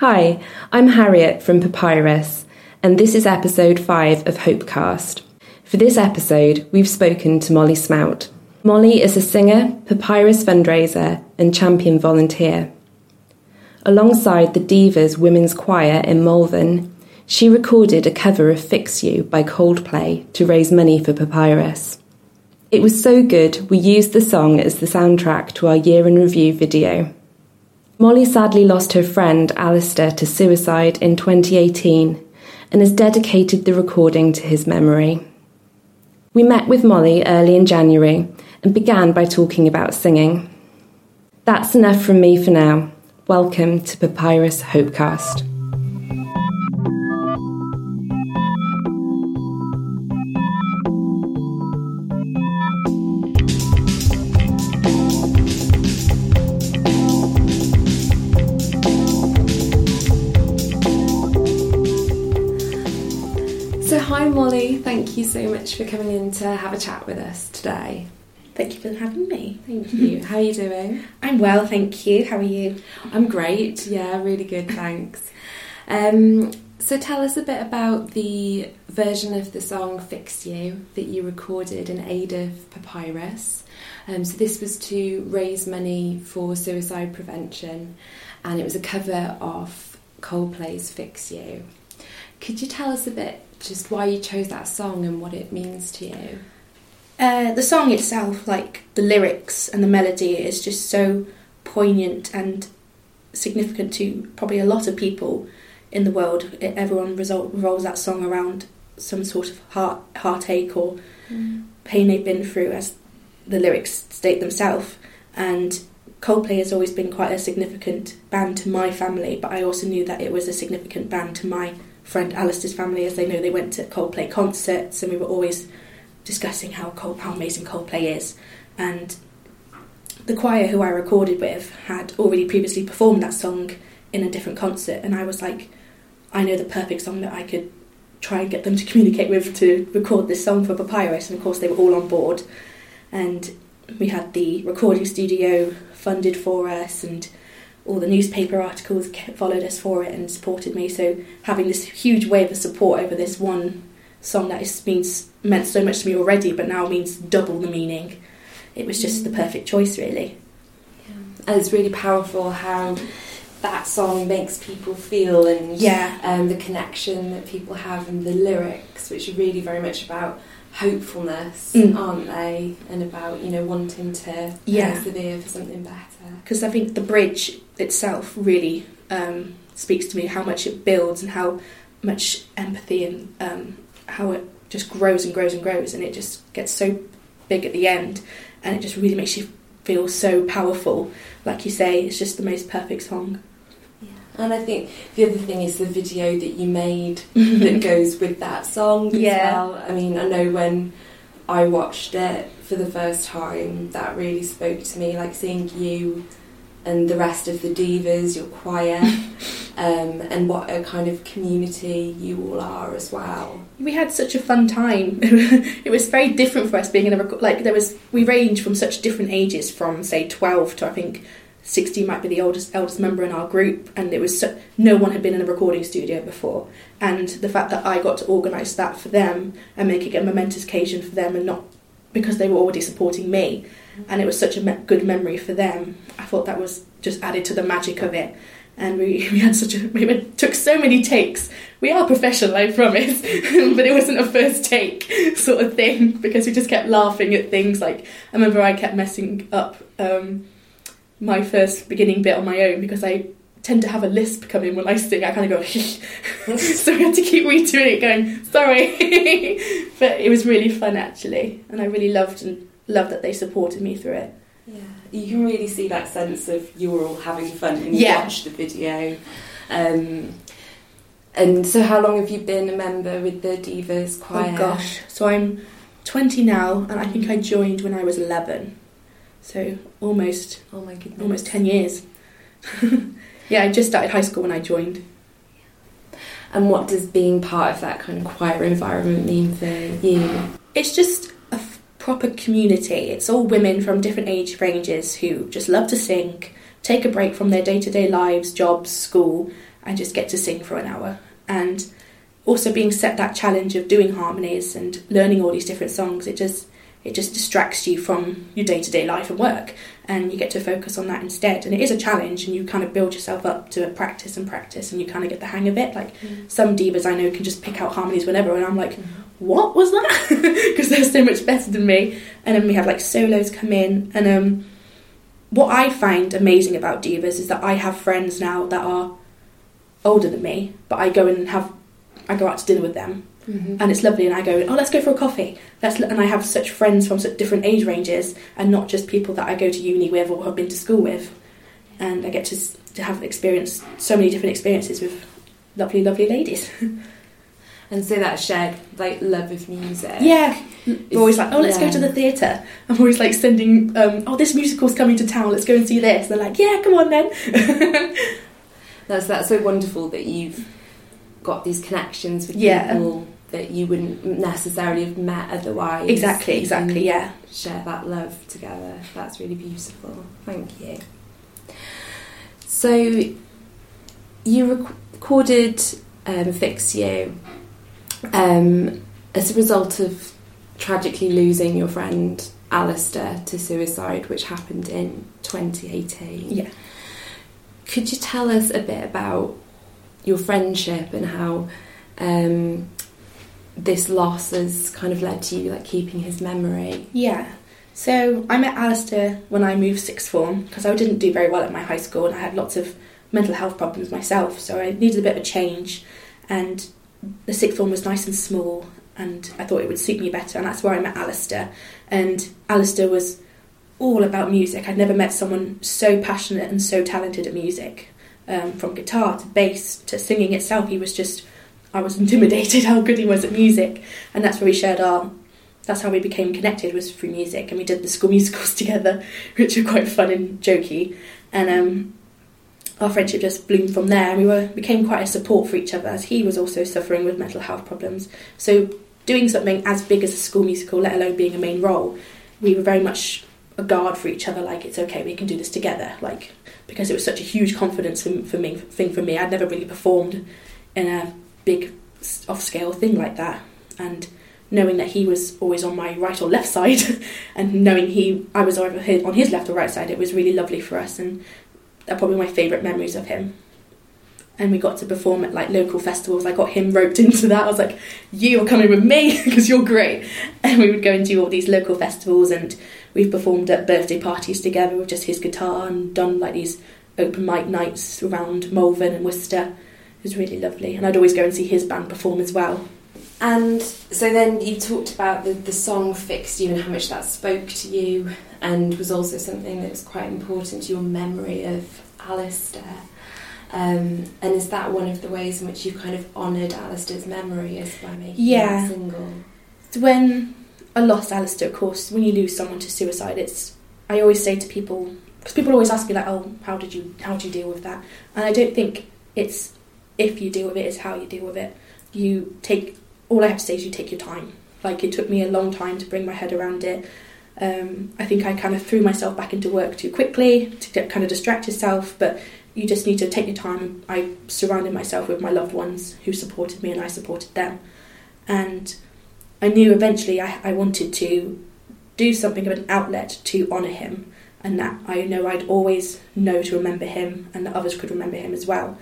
Hi, I'm Harriet from Papyrus, and this is episode 5 of Hopecast. For this episode, we've spoken to Molly Smout. Molly is a singer, Papyrus fundraiser, and champion volunteer. Alongside the Divas Women's Choir in Malvern, she recorded a cover of Fix You by Coldplay to raise money for Papyrus. It was so good, we used the song as the soundtrack to our year in review video. Molly sadly lost her friend Alistair to suicide in 2018 and has dedicated the recording to his memory. We met with Molly early in January and began by talking about singing. That's enough from me for now. Welcome to Papyrus Hopecast. So much for coming in to have a chat with us today. Thank you for having me. Thank you. How are you doing? I'm well, thank you. How are you? I'm great. Yeah, really good, thanks. Um, so tell us a bit about the version of the song Fix You that you recorded in aid of Papyrus. Um, so this was to raise money for suicide prevention and it was a cover of Coldplay's Fix You. Could you tell us a bit just why you chose that song and what it means to you? Uh, the song itself, like the lyrics and the melody, is just so poignant and significant to probably a lot of people in the world. Everyone revolves that song around some sort of heart heartache or mm. pain they've been through, as the lyrics state themselves. And Coldplay has always been quite a significant band to my family, but I also knew that it was a significant band to my friend Alistair's family, as they know, they went to Coldplay concerts, and we were always discussing how Cold, how amazing Coldplay is. And the choir who I recorded with had already previously performed that song in a different concert, and I was like, I know the perfect song that I could try and get them to communicate with to record this song for Papyrus, and of course they were all on board. And we had the recording studio funded for us, and all the newspaper articles followed us for it and supported me. So having this huge wave of support over this one song that is, means meant so much to me already, but now means double the meaning. It was just the perfect choice, really. Yeah. And it's really powerful how that song makes people feel and yeah. um, the connection that people have and the lyrics, which are really very much about hopefulness, mm. aren't they? And about you know wanting to yeah. persevere for something better. Because I think the bridge itself really um, speaks to me how much it builds and how much empathy and um, how it just grows and grows and grows, and it just gets so big at the end, and it just really makes you feel so powerful. Like you say, it's just the most perfect song. And I think the other thing is the video that you made that goes with that song yeah. well. I mean, I know when I watched it for the first time, that really spoke to me, like seeing you and the rest of the divas, your choir, um, and what a kind of community you all are as well. We had such a fun time. it was very different for us being in a record. like there was we range from such different ages, from say twelve to I think 60 might be the oldest eldest member in our group and it was so, no one had been in a recording studio before. And the fact that I got to organise that for them and make it a momentous occasion for them and not because they were already supporting me and it was such a me- good memory for them I thought that was just added to the magic of it. And we, we had such a we took so many takes. We are professional I promise. But it wasn't a first take sort of thing because we just kept laughing at things like I remember I kept messing up um, my first beginning bit on my own because I tend to have a lisp come in when I sing. I kind of go, so we had to keep redoing it, going sorry. but it was really fun actually, and I really loved and loved that they supported me through it. Yeah, you can really see that sense of you were all having fun when you yeah. watch the video. Um, and so, how long have you been a member with the Divas Choir? Oh gosh, so I'm 20 now, and I think I joined when I was 11. So almost, oh my goodness, almost ten years. yeah, I just started high school when I joined. And what does being part of that kind of choir environment mean for you? It's just a f- proper community. It's all women from different age ranges who just love to sing, take a break from their day to day lives, jobs, school, and just get to sing for an hour. And also being set that challenge of doing harmonies and learning all these different songs, it just it just distracts you from your day to day life and work, and you get to focus on that instead. And it is a challenge, and you kind of build yourself up to practice and practice, and you kind of get the hang of it. Like mm. some divas I know can just pick out harmonies whenever, and I'm like, mm. what was that? Because they're so much better than me. And then we have like solos come in, and um, what I find amazing about divas is that I have friends now that are older than me, but I go and have I go out to dinner with them Mm-hmm. And it's lovely, and I go, oh, let's go for a coffee. Let's, and I have such friends from such different age ranges, and not just people that I go to uni with or have been to school with. And I get to to have experience so many different experiences with lovely, lovely ladies. and so that shared like love of music. Yeah, we're always like, oh, let's yeah. go to the theatre. I'm always like sending, um, oh, this musical's coming to town. Let's go and see this. They're like, yeah, come on then. that's that's so wonderful that you've got these connections with yeah. people that you wouldn't necessarily have met otherwise. Exactly, exactly, yeah. Share that love together. That's really beautiful. Thank you. So, you rec- recorded um, Fix You um, as a result of tragically losing your friend Alistair to suicide, which happened in 2018. Yeah. Could you tell us a bit about your friendship and how um, this loss has kind of led to you like keeping his memory. Yeah. So I met Alistair when I moved sixth form because I didn't do very well at my high school and I had lots of mental health problems myself. So I needed a bit of change, and the sixth form was nice and small, and I thought it would suit me better. And that's where I met Alistair. And Alistair was all about music. I'd never met someone so passionate and so talented at music um, from guitar to bass to singing itself. He was just, I was intimidated how good he was at music, and that's where we shared our. That's how we became connected was through music, and we did the school musicals together, which were quite fun and jokey, and um, our friendship just bloomed from there. And we were became quite a support for each other as he was also suffering with mental health problems. So doing something as big as a school musical, let alone being a main role, we were very much a guard for each other. Like it's okay, we can do this together. Like because it was such a huge confidence for, for me thing for me. I'd never really performed in a big off scale thing like that, and knowing that he was always on my right or left side, and knowing he I was on his left or right side, it was really lovely for us, and they're probably my favourite memories of him. And we got to perform at like local festivals. I got him roped into that. I was like, "You are coming with me because you're great." And we would go and do all these local festivals and we've performed at birthday parties together with just his guitar and done like these open mic nights around Malvern and Worcester. It was really lovely, and I'd always go and see his band perform as well. And so then you talked about the, the song Fix You and how much that spoke to you, and was also something that was quite important to your memory of Alistair. Um, and is that one of the ways in which you kind of honoured Alistair's memory as by making yeah. that single? When I lost Alistair, of course, when you lose someone to suicide, it's. I always say to people, because people always ask me like, "Oh, how did you how do you deal with that?" And I don't think it's if you deal with it's how you deal with it. You take all I have to say is you take your time. Like it took me a long time to bring my head around it. Um, I think I kind of threw myself back into work too quickly to kind of distract yourself, but you just need to take your time. I surrounded myself with my loved ones who supported me, and I supported them. And I knew eventually I, I wanted to do something of an outlet to honour him, and that I know I'd always know to remember him, and that others could remember him as well.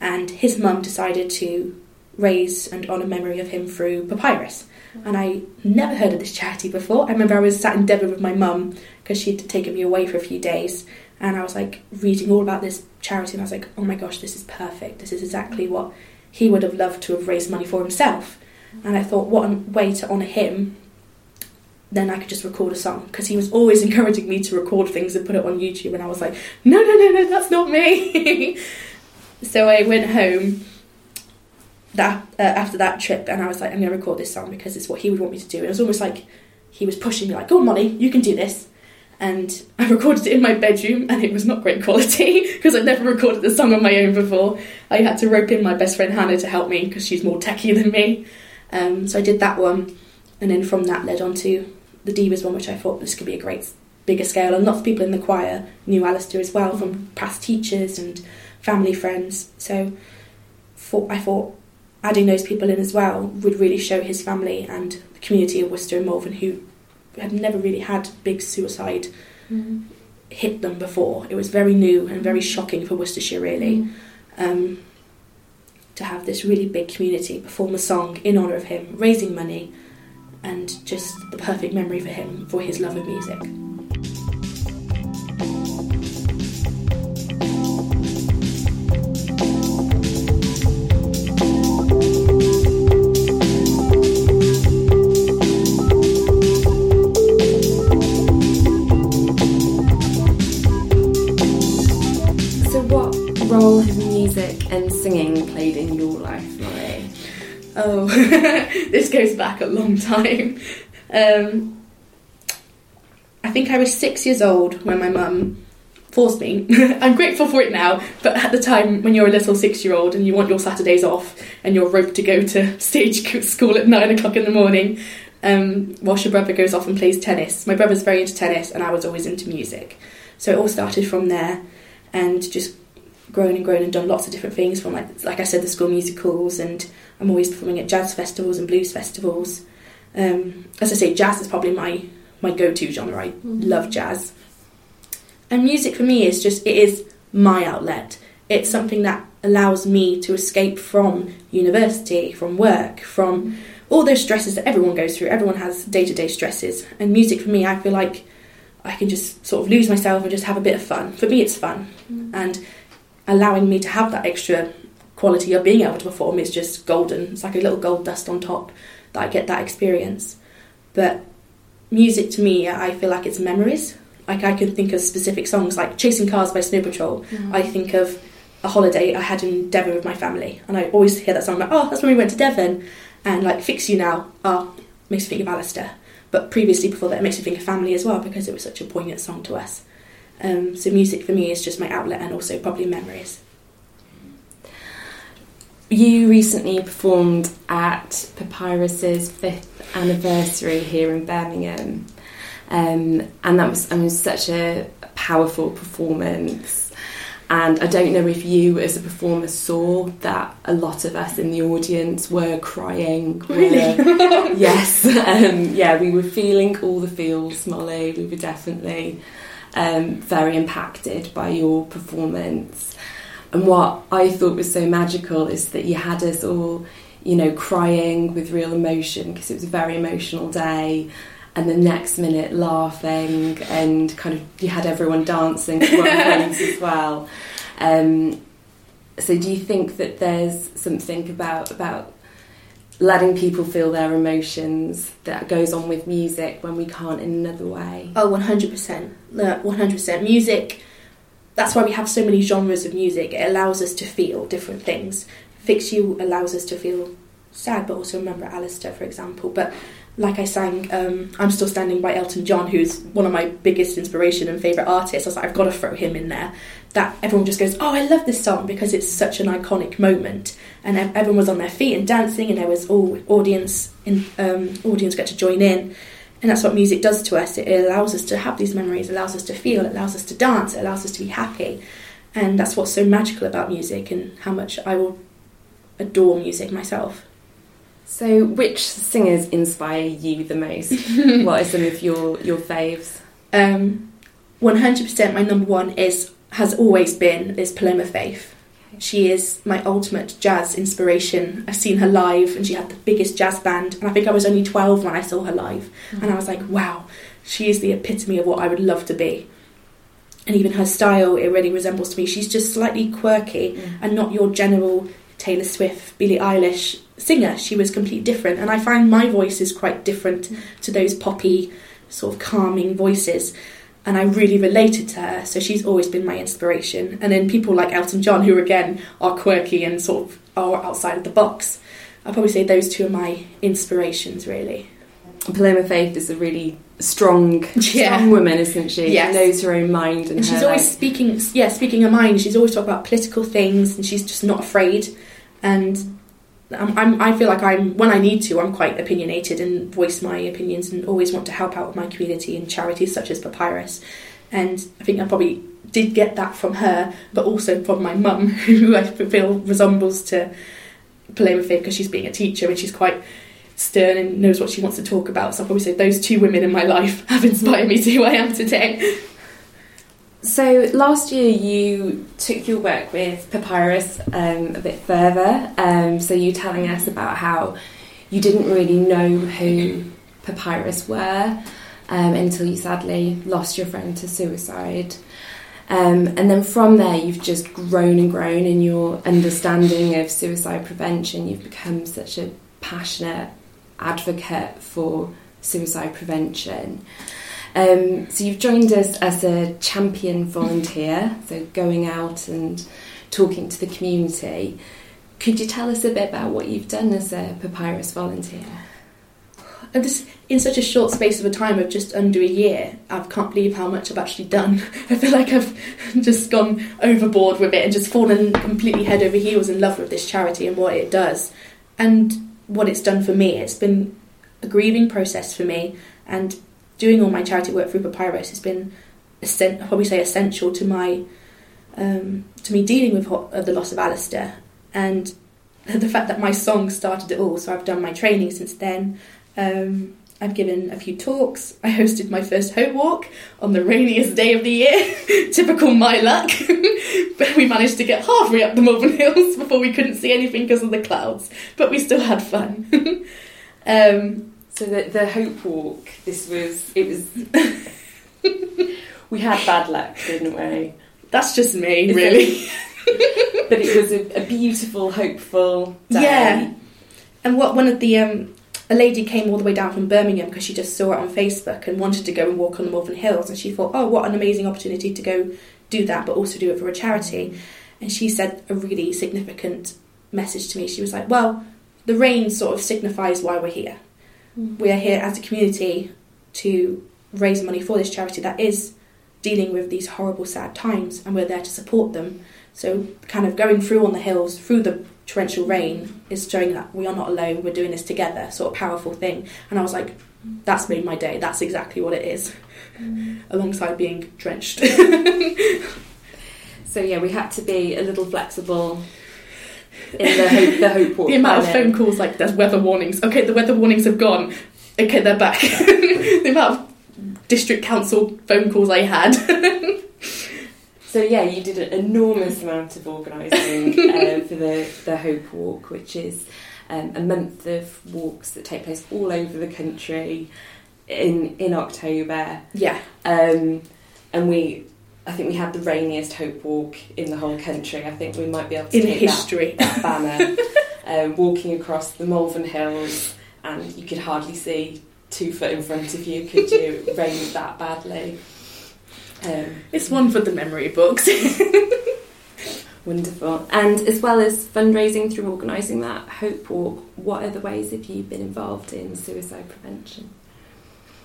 And his mum decided to raise and honour memory of him through Papyrus. And I never heard of this charity before. I remember I was sat in Devon with my mum because she'd taken me away for a few days, and I was like reading all about this charity, and I was like, oh my gosh, this is perfect. This is exactly what he would have loved to have raised money for himself. And I thought, what a way to honour him. Then I could just record a song because he was always encouraging me to record things and put it on YouTube. And I was like, no, no, no, no, that's not me. so I went home that uh, after that trip and I was like, I'm going to record this song because it's what he would want me to do. And it was almost like he was pushing me, like, go on, Molly, you can do this. And I recorded it in my bedroom and it was not great quality because I'd never recorded the song on my own before. I had to rope in my best friend Hannah to help me because she's more techie than me. Um, so I did that one, and then from that led on to the Divas one, which I thought this could be a great bigger scale. And lots of people in the choir knew Alistair as well from past teachers and family friends. So thought, I thought adding those people in as well would really show his family and the community of Worcester and Malvern who had never really had big suicide Mm. hit them before. It was very new and very shocking for Worcestershire, really, Mm. um, to have this really big community perform a song in honour of him, raising money, and just the perfect memory for him for his love of music. And singing played in your life, Molly? Oh, this goes back a long time. Um, I think I was six years old when my mum forced me. I'm grateful for it now, but at the time when you're a little six year old and you want your Saturdays off and you're roped to go to stage school at nine o'clock in the morning, um, whilst your brother goes off and plays tennis. My brother's very into tennis and I was always into music. So it all started from there and just grown and grown and done lots of different things from like like I said the school musicals and I'm always performing at jazz festivals and blues festivals. Um, as I say, jazz is probably my my go-to genre. I love jazz, and music for me is just it is my outlet. It's something that allows me to escape from university, from work, from all those stresses that everyone goes through. Everyone has day-to-day stresses, and music for me, I feel like I can just sort of lose myself and just have a bit of fun. For me, it's fun, and allowing me to have that extra quality of being able to perform is just golden. It's like a little gold dust on top that I get that experience. But music to me, I feel like it's memories. Like I can think of specific songs like Chasing Cars by Snow Patrol. Mm-hmm. I think of a holiday I had in Devon with my family, and I always hear that song. Like, oh, that's when we went to Devon. And like Fix You Now, oh, makes me think of Alistair. But previously, before that, it makes me think of family as well because it was such a poignant song to us. Um, so music for me is just my outlet and also probably memories. You recently performed at Papyrus's fifth anniversary here in Birmingham, um, and that was, I mean, such a powerful performance. And I don't know if you, as a performer, saw that a lot of us in the audience were crying. Really? yes. Um, yeah, we were feeling all the feels, Molly. We were definitely um, very impacted by your performance. And what I thought was so magical is that you had us all, you know, crying with real emotion because it was a very emotional day. And the next minute laughing, and kind of you had everyone dancing to one point as well. Um, so, do you think that there's something about about letting people feel their emotions that goes on with music when we can't in another way? Oh, 100%. No, 100%. Music, that's why we have so many genres of music. It allows us to feel different things. Fix You allows us to feel sad, but also remember Alistair, for example. But like I sang, um, I'm Still Standing by Elton John, who's one of my biggest inspiration and favourite artists. I was like, I've got to throw him in there. That everyone just goes, oh, I love this song because it's such an iconic moment. And everyone was on their feet and dancing, and there was all audience in um, audience got to join in. And that's what music does to us. It allows us to have these memories, allows us to feel, it allows us to dance, it allows us to be happy. And that's what's so magical about music and how much I will adore music myself. So, which singers inspire you the most? what are some of your your faves? Um, 100% my number one is has always been is Paloma Faith. She is my ultimate jazz inspiration. I've seen her live and she had the biggest jazz band and I think I was only 12 when I saw her live mm. and I was like, wow, she is the epitome of what I would love to be. And even her style, it really resembles to me. She's just slightly quirky mm. and not your general Taylor Swift, Billie Eilish singer. She was completely different, and I find my voice is quite different mm. to those poppy, sort of calming voices. And I really related to her, so she's always been my inspiration. And then people like Elton John, who again are quirky and sort of are outside of the box. I'd probably say those two are my inspirations, really. Paloma Faith is a really strong, Yeah. strong woman, isn't she? Yes. She knows her own mind, and, And she's her, always like- speaking, yeah, speaking her mind. She's always talking about political things, and she's just not afraid. And I'm, I'm, I feel like I'm when I need to, I'm quite opinionated and voice my opinions, and always want to help out with my community and charities such as Papyrus. And I think I probably did get that from her, but also from my mum, who I feel resembles to Paloma Faith because she's being a teacher and she's quite stern and knows what she wants to talk about. So I'll probably say those two women in my life have inspired me to who I am today. So last year you took your work with Papyrus um, a bit further. Um, so you telling us about how you didn't really know who Papyrus were um, until you sadly lost your friend to suicide. Um, and then from there, you've just grown and grown in your understanding of suicide prevention. You've become such a passionate advocate for suicide prevention. Um, so you've joined us as a champion volunteer, so going out and talking to the community. Could you tell us a bit about what you've done as a Papyrus volunteer? And this, in such a short space of a time of just under a year, I can't believe how much I've actually done. I feel like I've just gone overboard with it and just fallen completely head over heels in love with this charity and what it does. And what it's done for me, it's been a grieving process for me, and doing all my charity work through Papyrus has been, I'll probably say, essential to my um, to me dealing with uh, the loss of Alistair and the fact that my song started it all. So I've done my training since then. Um, I've given a few talks. I hosted my first Hope Walk on the rainiest day of the year. Typical my luck. but we managed to get halfway up the Malvern Hills before we couldn't see anything because of the clouds. But we still had fun. um, so the, the Hope Walk, this was, it was, we had bad luck, didn't we? That's just me, really. but it was a, a, beautiful, hopeful day. Yeah. And what one of the um, a lady came all the way down from Birmingham because she just saw it on Facebook and wanted to go and walk on the Malvern Hills. And she thought, oh, what an amazing opportunity to go do that, but also do it for a charity. And she said a really significant message to me. She was like, well, the rain sort of signifies why we're here. We are here as a community to raise money for this charity that is dealing with these horrible, sad times, and we're there to support them. So, kind of going through on the hills, through the torrential rain is showing that we are not alone, we're doing this together, sort of powerful thing. And I was like, that's made my day, that's exactly what it is, mm. alongside being drenched. so, yeah, we had to be a little flexible in the hope, the hope The amount of phone calls like there's weather warnings. Okay, the weather warnings have gone. Okay, they're back. the amount of district council phone calls I had. So yeah, you did an enormous amount of organising uh, for the the Hope Walk, which is um, a month of walks that take place all over the country in in October. Yeah, um, and we. I think we had the rainiest Hope Walk in the whole country. I think we might be able to in history that, that banner, um, walking across the Malvern Hills, and you could hardly see two foot in front of you. Could you? rain that badly. Um, it's one for the memory books. Wonderful. And as well as fundraising through organising that Hope Walk, what other ways have you been involved in suicide prevention?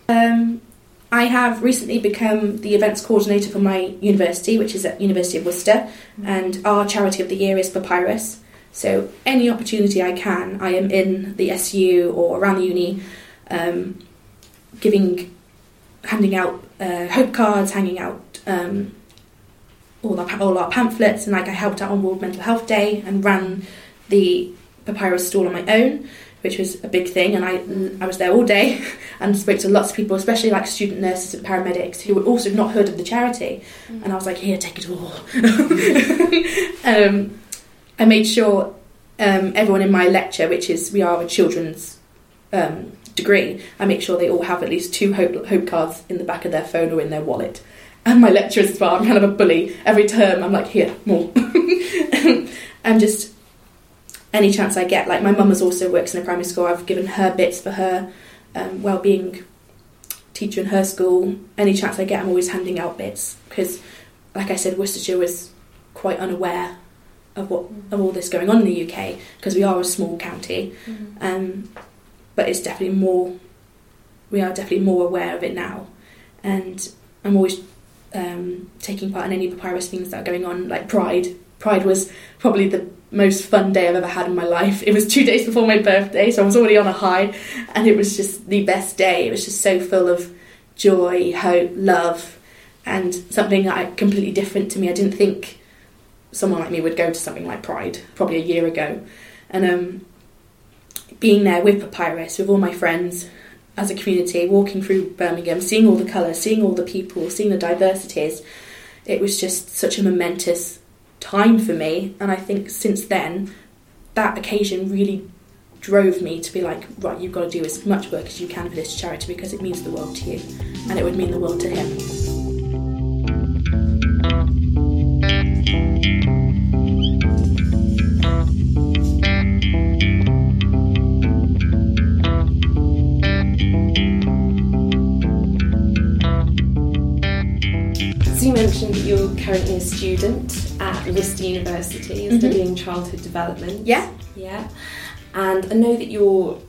Um, I have recently become the events coordinator for my university, which is at University of Worcester, mm-hmm. and our charity of the year is Papyrus. So any opportunity I can, I am in the SU or around the uni, um, giving handing out uh, hope cards, hanging out um, all our all our pamphlets, and like I helped out on World Mental Health Day and ran the papyrus stall on my own, which was a big thing. And I I was there all day and spoke to lots of people, especially like student nurses and paramedics who had also not heard of the charity. Mm. And I was like, here, take it all. um, I made sure um, everyone in my lecture, which is we are a children's um, degree, I make sure they all have at least two hope, hope cards in the back of their phone or in their wallet. And my lecturers as well, I'm kind of a bully. Every term, I'm like, here, more. and just any chance I get. Like, my mum has also works in a primary school. I've given her bits for her um, well-being teacher in her school. Any chance I get, I'm always handing out bits because, like I said, Worcestershire was quite unaware of what of all this going on in the UK because we are a small county. Mm-hmm. Um, but it's definitely more. We are definitely more aware of it now, and I'm always um, taking part in any papyrus things that are going on. Like Pride, Pride was probably the most fun day I've ever had in my life. It was two days before my birthday, so I was already on a high, and it was just the best day. It was just so full of joy, hope, love, and something like completely different to me. I didn't think someone like me would go to something like Pride probably a year ago, and um, being there with Papyrus, with all my friends as a community, walking through Birmingham, seeing all the colours, seeing all the people, seeing the diversities, it was just such a momentous time for me. And I think since then, that occasion really drove me to be like, right, you've got to do as much work as you can for this charity because it means the world to you, and it would mean the world to him. Currently a student at Worcester University mm-hmm. studying childhood development. Yeah. Yeah. And I know that you're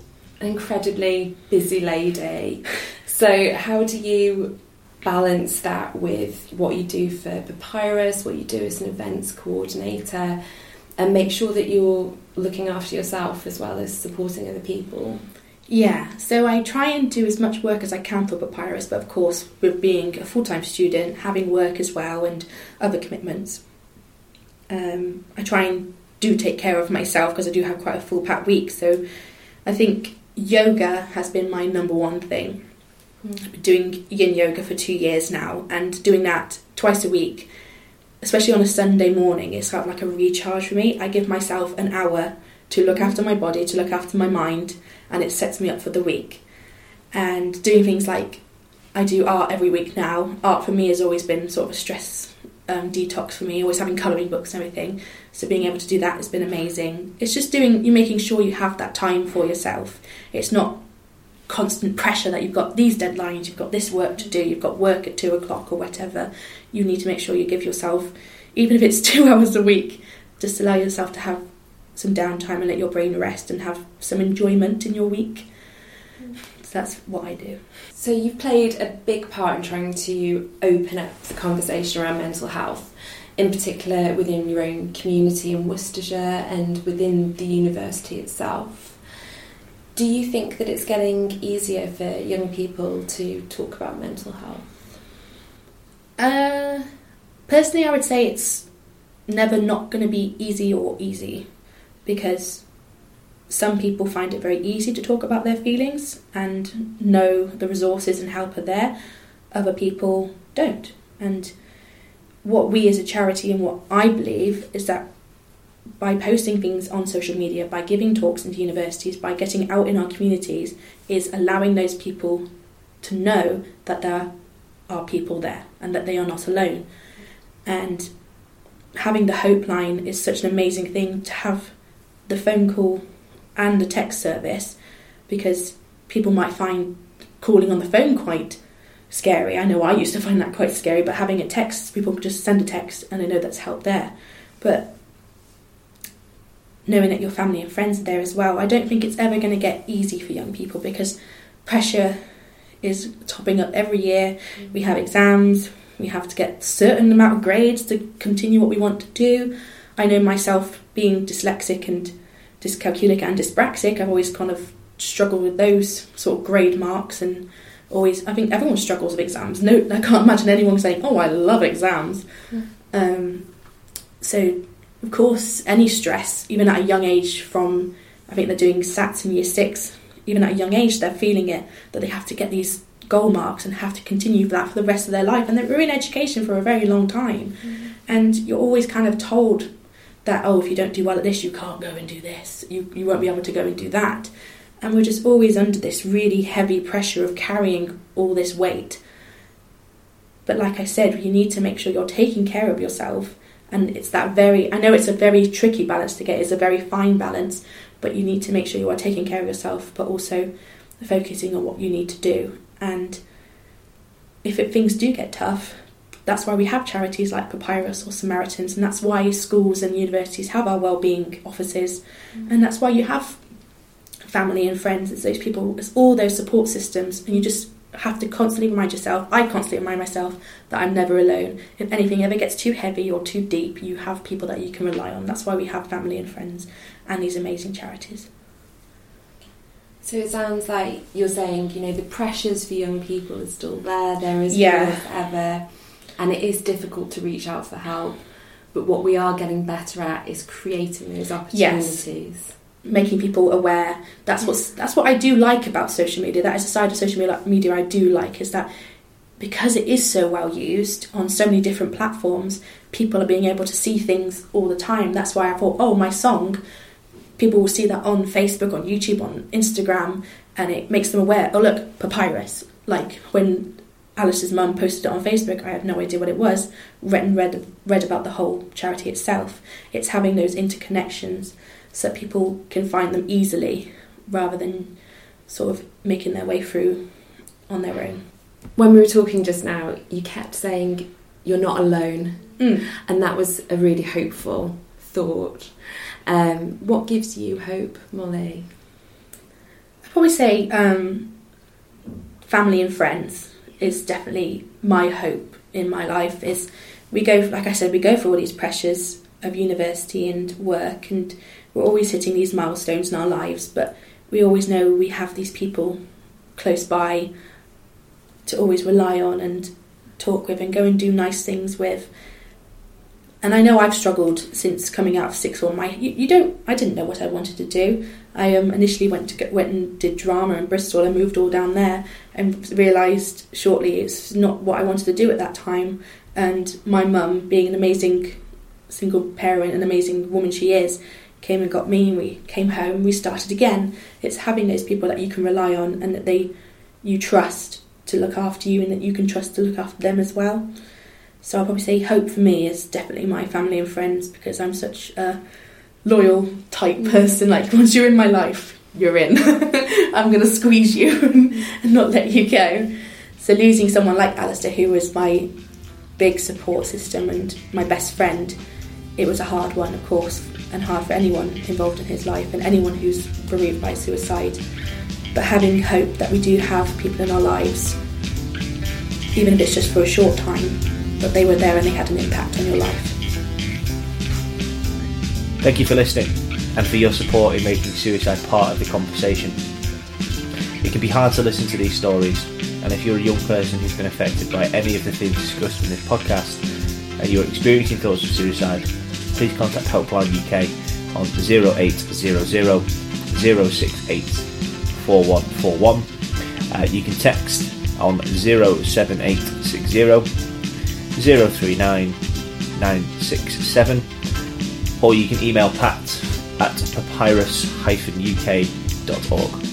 an incredibly busy lady. So, how do you balance that with what you do for Papyrus, what you do as an events coordinator, and make sure that you're looking after yourself as well as supporting other people? Yeah, so I try and do as much work as I can for Papyrus, but of course, with being a full time student, having work as well, and other commitments, um, I try and do take care of myself because I do have quite a full packed week. So I think yoga has been my number one thing. Mm. I've been doing yin yoga for two years now, and doing that twice a week, especially on a Sunday morning, it's felt like a recharge for me. I give myself an hour to look after my body, to look after my mind, and it sets me up for the week. And doing things like I do art every week now. Art for me has always been sort of a stress um, detox for me, always having colouring books and everything. So being able to do that has been amazing. It's just doing, you're making sure you have that time for yourself. It's not constant pressure that you've got these deadlines, you've got this work to do, you've got work at two o'clock or whatever. You need to make sure you give yourself, even if it's two hours a week, just allow yourself to have some downtime and let your brain rest and have some enjoyment in your week. So that's what I do. So you've played a big part in trying to open up the conversation around mental health, in particular within your own community in Worcestershire and within the university itself. Do you think that it's getting easier for young people to talk about mental health? Uh, personally, I would say it's never not going to be easy or easy because some people find it very easy to talk about their feelings and know the resources and help are there. Other people don't. And what we as a charity and what I believe is that by posting things on social media, by giving talks into universities, by getting out in our communities, is allowing those people to know that there are people there and that they are not alone. And having the hope line is such an amazing thing to have the phone call and the text service because people might find calling on the phone quite scary. I know I used to find that quite scary, but having a text, people just send a text and I know that's help there. But knowing that your family and friends are there as well, I don't think it's ever going to get easy for young people because pressure is topping up every year. We have exams, we have to get a certain amount of grades to continue what we want to do. I know myself being dyslexic and dyscalculic and dyspraxic, I've always kind of struggled with those sort of grade marks and always I think everyone struggles with exams. No I can't imagine anyone saying, Oh, I love exams. Mm. Um, so of course any stress, even at a young age from I think they're doing SATs in year six, even at a young age they're feeling it that they have to get these goal marks and have to continue that for the rest of their life and they're in education for a very long time. Mm. And you're always kind of told that oh if you don't do well at this you can't go and do this. You, you won't be able to go and do that. And we're just always under this really heavy pressure of carrying all this weight. But like i said you need to make sure you're taking care of yourself. And it's that very i know it's a very tricky balance to get it's a very fine balance but you need to make sure you are taking care of yourself but also focusing on what you need to do. And if it, things do get tough that's why we have charities like Papyrus or Samaritans, and that's why schools and universities have our wellbeing offices, mm. and that's why you have family and friends. It's those people, it's all those support systems, and you just have to constantly remind yourself. I constantly remind myself that I'm never alone. If anything ever gets too heavy or too deep, you have people that you can rely on. That's why we have family and friends and these amazing charities. So it sounds like you're saying, you know, the pressures for young people are still there. There is yeah. ever and it is difficult to reach out for help. But what we are getting better at is creating those opportunities. Yes. Making people aware. That's what's that's what I do like about social media. That is a side of social media media I do like is that because it is so well used on so many different platforms, people are being able to see things all the time. That's why I thought, oh, my song, people will see that on Facebook, on YouTube, on Instagram, and it makes them aware. Oh, look, papyrus. Like when Alice's mum posted it on Facebook, I have no idea what it was. Read and read read about the whole charity itself. It's having those interconnections so that people can find them easily, rather than sort of making their way through on their own when we were talking just now, you kept saying you're not alone, mm. and that was a really hopeful thought. Um, what gives you hope, Molly? I'd probably say um, family and friends is definitely my hope in my life. Is we go, like I said, we go for all these pressures of university and work, and we're always hitting these milestones in our lives, but we always know we have these people close by to always rely on and talk with and go and do nice things with. And I know I've struggled since coming out of sixth form. I you, you don't I didn't know what I wanted to do. I um, initially went to get, went and did drama in Bristol. I moved all down there and realised shortly it's not what I wanted to do at that time. And my mum, being an amazing single parent, an amazing woman she is, came and got me. And we came home. We started again. It's having those people that you can rely on and that they you trust to look after you and that you can trust to look after them as well. So I'll probably say hope for me is definitely my family and friends because I'm such a loyal type mm. person. Like once you're in my life, you're in. I'm going to squeeze you and not let you go. So losing someone like Alistair, who was my big support system and my best friend, it was a hard one, of course, and hard for anyone involved in his life and anyone who's bereaved by suicide but having hope that we do have people in our lives, even if it's just for a short time, but they were there and they had an impact on your life. Thank you for listening and for your support in making suicide part of the conversation. It can be hard to listen to these stories, and if you're a young person who's been affected by any of the things discussed in this podcast and you're experiencing thoughts of suicide, please contact Helpline UK on 0800 068 4141. Uh, you can text on 07860 039 967 or you can email pat at papyrus-uk.org.